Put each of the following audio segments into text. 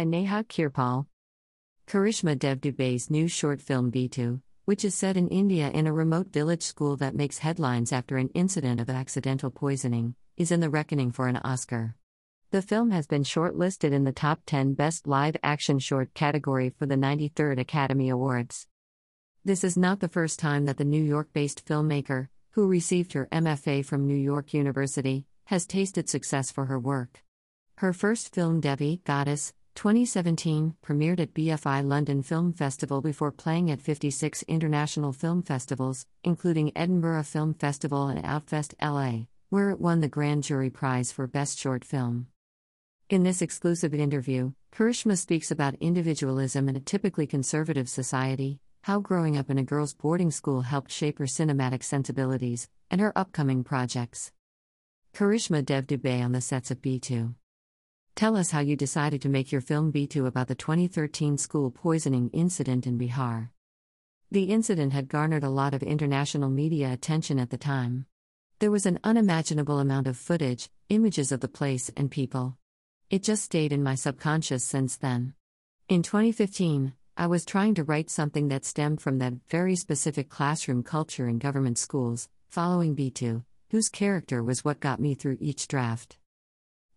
by Neha Kirpal. Karishma Dev Dube's new short film Bittu, which is set in India in a remote village school that makes headlines after an incident of accidental poisoning, is in the reckoning for an Oscar. The film has been shortlisted in the top 10 Best Live Action Short category for the 93rd Academy Awards. This is not the first time that the New York based filmmaker, who received her MFA from New York University, has tasted success for her work. Her first film, Devi, Goddess, 2017, premiered at BFI London Film Festival before playing at 56 international film festivals, including Edinburgh Film Festival and Outfest LA, where it won the Grand Jury Prize for Best Short Film. In this exclusive interview, Karishma speaks about individualism in a typically conservative society, how growing up in a girls' boarding school helped shape her cinematic sensibilities, and her upcoming projects. Karishma Dev Dube on the sets of Bittu. Tell us how you decided to make your film Bittu about the 2013 school poisoning incident in Bihar. The incident had garnered a lot of international media attention at the time. There was an unimaginable amount of footage, images of the place, and people. It just stayed in my subconscious since then. In 2015, I was trying to write something that stemmed from that very specific classroom culture in government schools, following Bittu, whose character was what got me through each draft.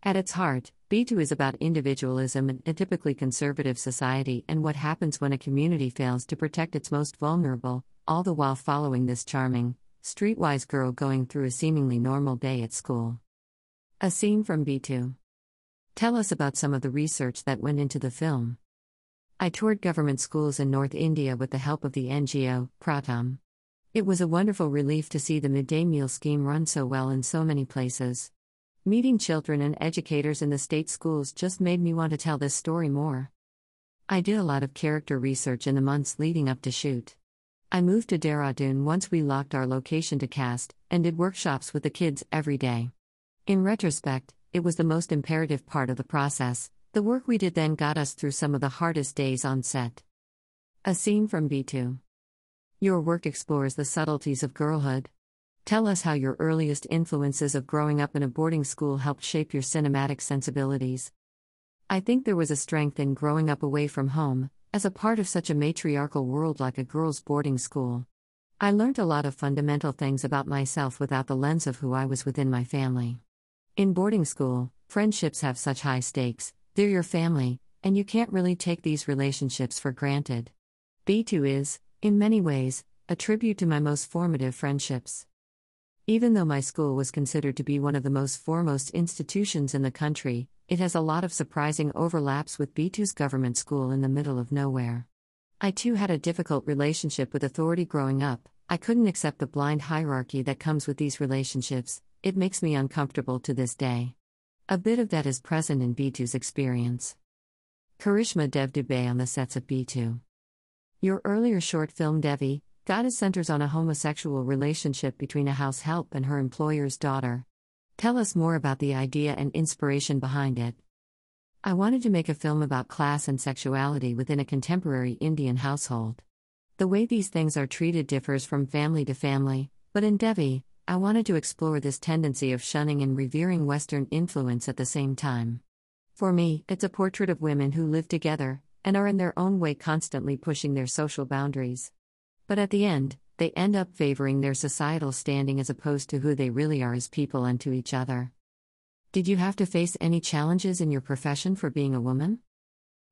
At its heart, Bittu is about individualism in a typically conservative society and what happens when a community fails to protect its most vulnerable, all the while following this charming, streetwise girl going through a seemingly normal day at school. A scene from Bittu. Tell us about some of the research that went into the film. I toured government schools in North India with the help of the NGO, Pratham. It was a wonderful relief to see the midday meal scheme run so well in so many places. Meeting children and educators in the state schools just made me want to tell this story more. I did a lot of character research in the months leading up to shoot. I moved to Dehradun once we locked our location to cast, and did workshops with the kids every day. In retrospect, it was the most imperative part of the process, the work we did then got us through some of the hardest days on set. A scene from Bittu. Your work explores the subtleties of girlhood. Tell us how your earliest influences of growing up in a boarding school helped shape your cinematic sensibilities. I think there was a strength in growing up away from home, as a part of such a matriarchal world like a girls' boarding school. I learned a lot of fundamental things about myself without the lens of who I was within my family. In boarding school, friendships have such high stakes, they're your family, and you can't really take these relationships for granted. Bittu is, in many ways, a tribute to my most formative friendships. Even though my school was considered to be one of the most foremost institutions in the country, it has a lot of surprising overlaps with Bittu's government school in the middle of nowhere. I too had a difficult relationship with authority growing up. I couldn't accept the blind hierarchy that comes with these relationships, it makes me uncomfortable to this day. A bit of that is present in Bittu's experience. Karishma Dev Dube on the sets of Bittu. Your earlier short film Devi, Goddess centers on a homosexual relationship between a house help and her employer's daughter. Tell us more about the idea and inspiration behind it. I wanted to make a film about class and sexuality within a contemporary Indian household. The way these things are treated differs from family to family, but in Devi, I wanted to explore this tendency of shunning and revering Western influence at the same time. For me, it's a portrait of women who live together, and are in their own way constantly pushing their social boundaries. But at the end, they end up favoring their societal standing as opposed to who they really are as people and to each other. Did you have to face any challenges in your profession for being a woman?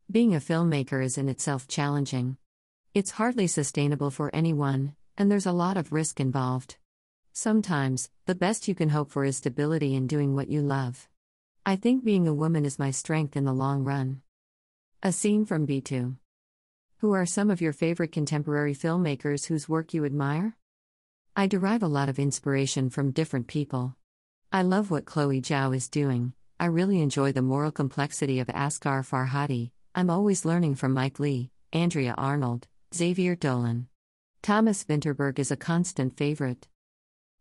Being a filmmaker is in itself challenging. It's hardly sustainable for anyone, and there's a lot of risk involved. Sometimes, the best you can hope for is stability in doing what you love. I think being a woman is my strength in the long run. A scene from Bittu. Who are some of your favorite contemporary filmmakers whose work you admire? I derive a lot of inspiration from different people. I love what Chloe Zhao is doing. I really enjoy the moral complexity of Asghar Farhadi. I'm always learning from Mike Leigh, Andrea Arnold, Xavier Dolan. Thomas Vinterberg is a constant favorite.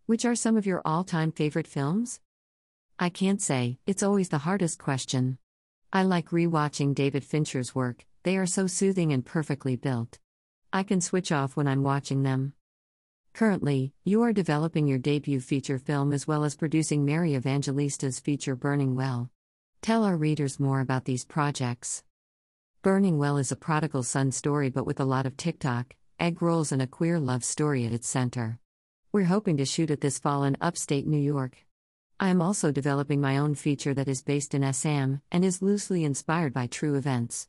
Which are some of your all time favorite films? I can't say, it's always the hardest question. I like rewatching David Fincher's work, they are so soothing and perfectly built. I can switch off when I'm watching them. Currently, you are developing your debut feature film as well as producing Mary Evangelista's feature Burning Well. Tell our readers more about these projects. Burning Well is a prodigal son story but with a lot of TikTok, egg rolls, and a queer love story at its center. We're hoping to shoot it this fall in upstate New York. I am also developing my own feature that is based in Assam and is loosely inspired by true events.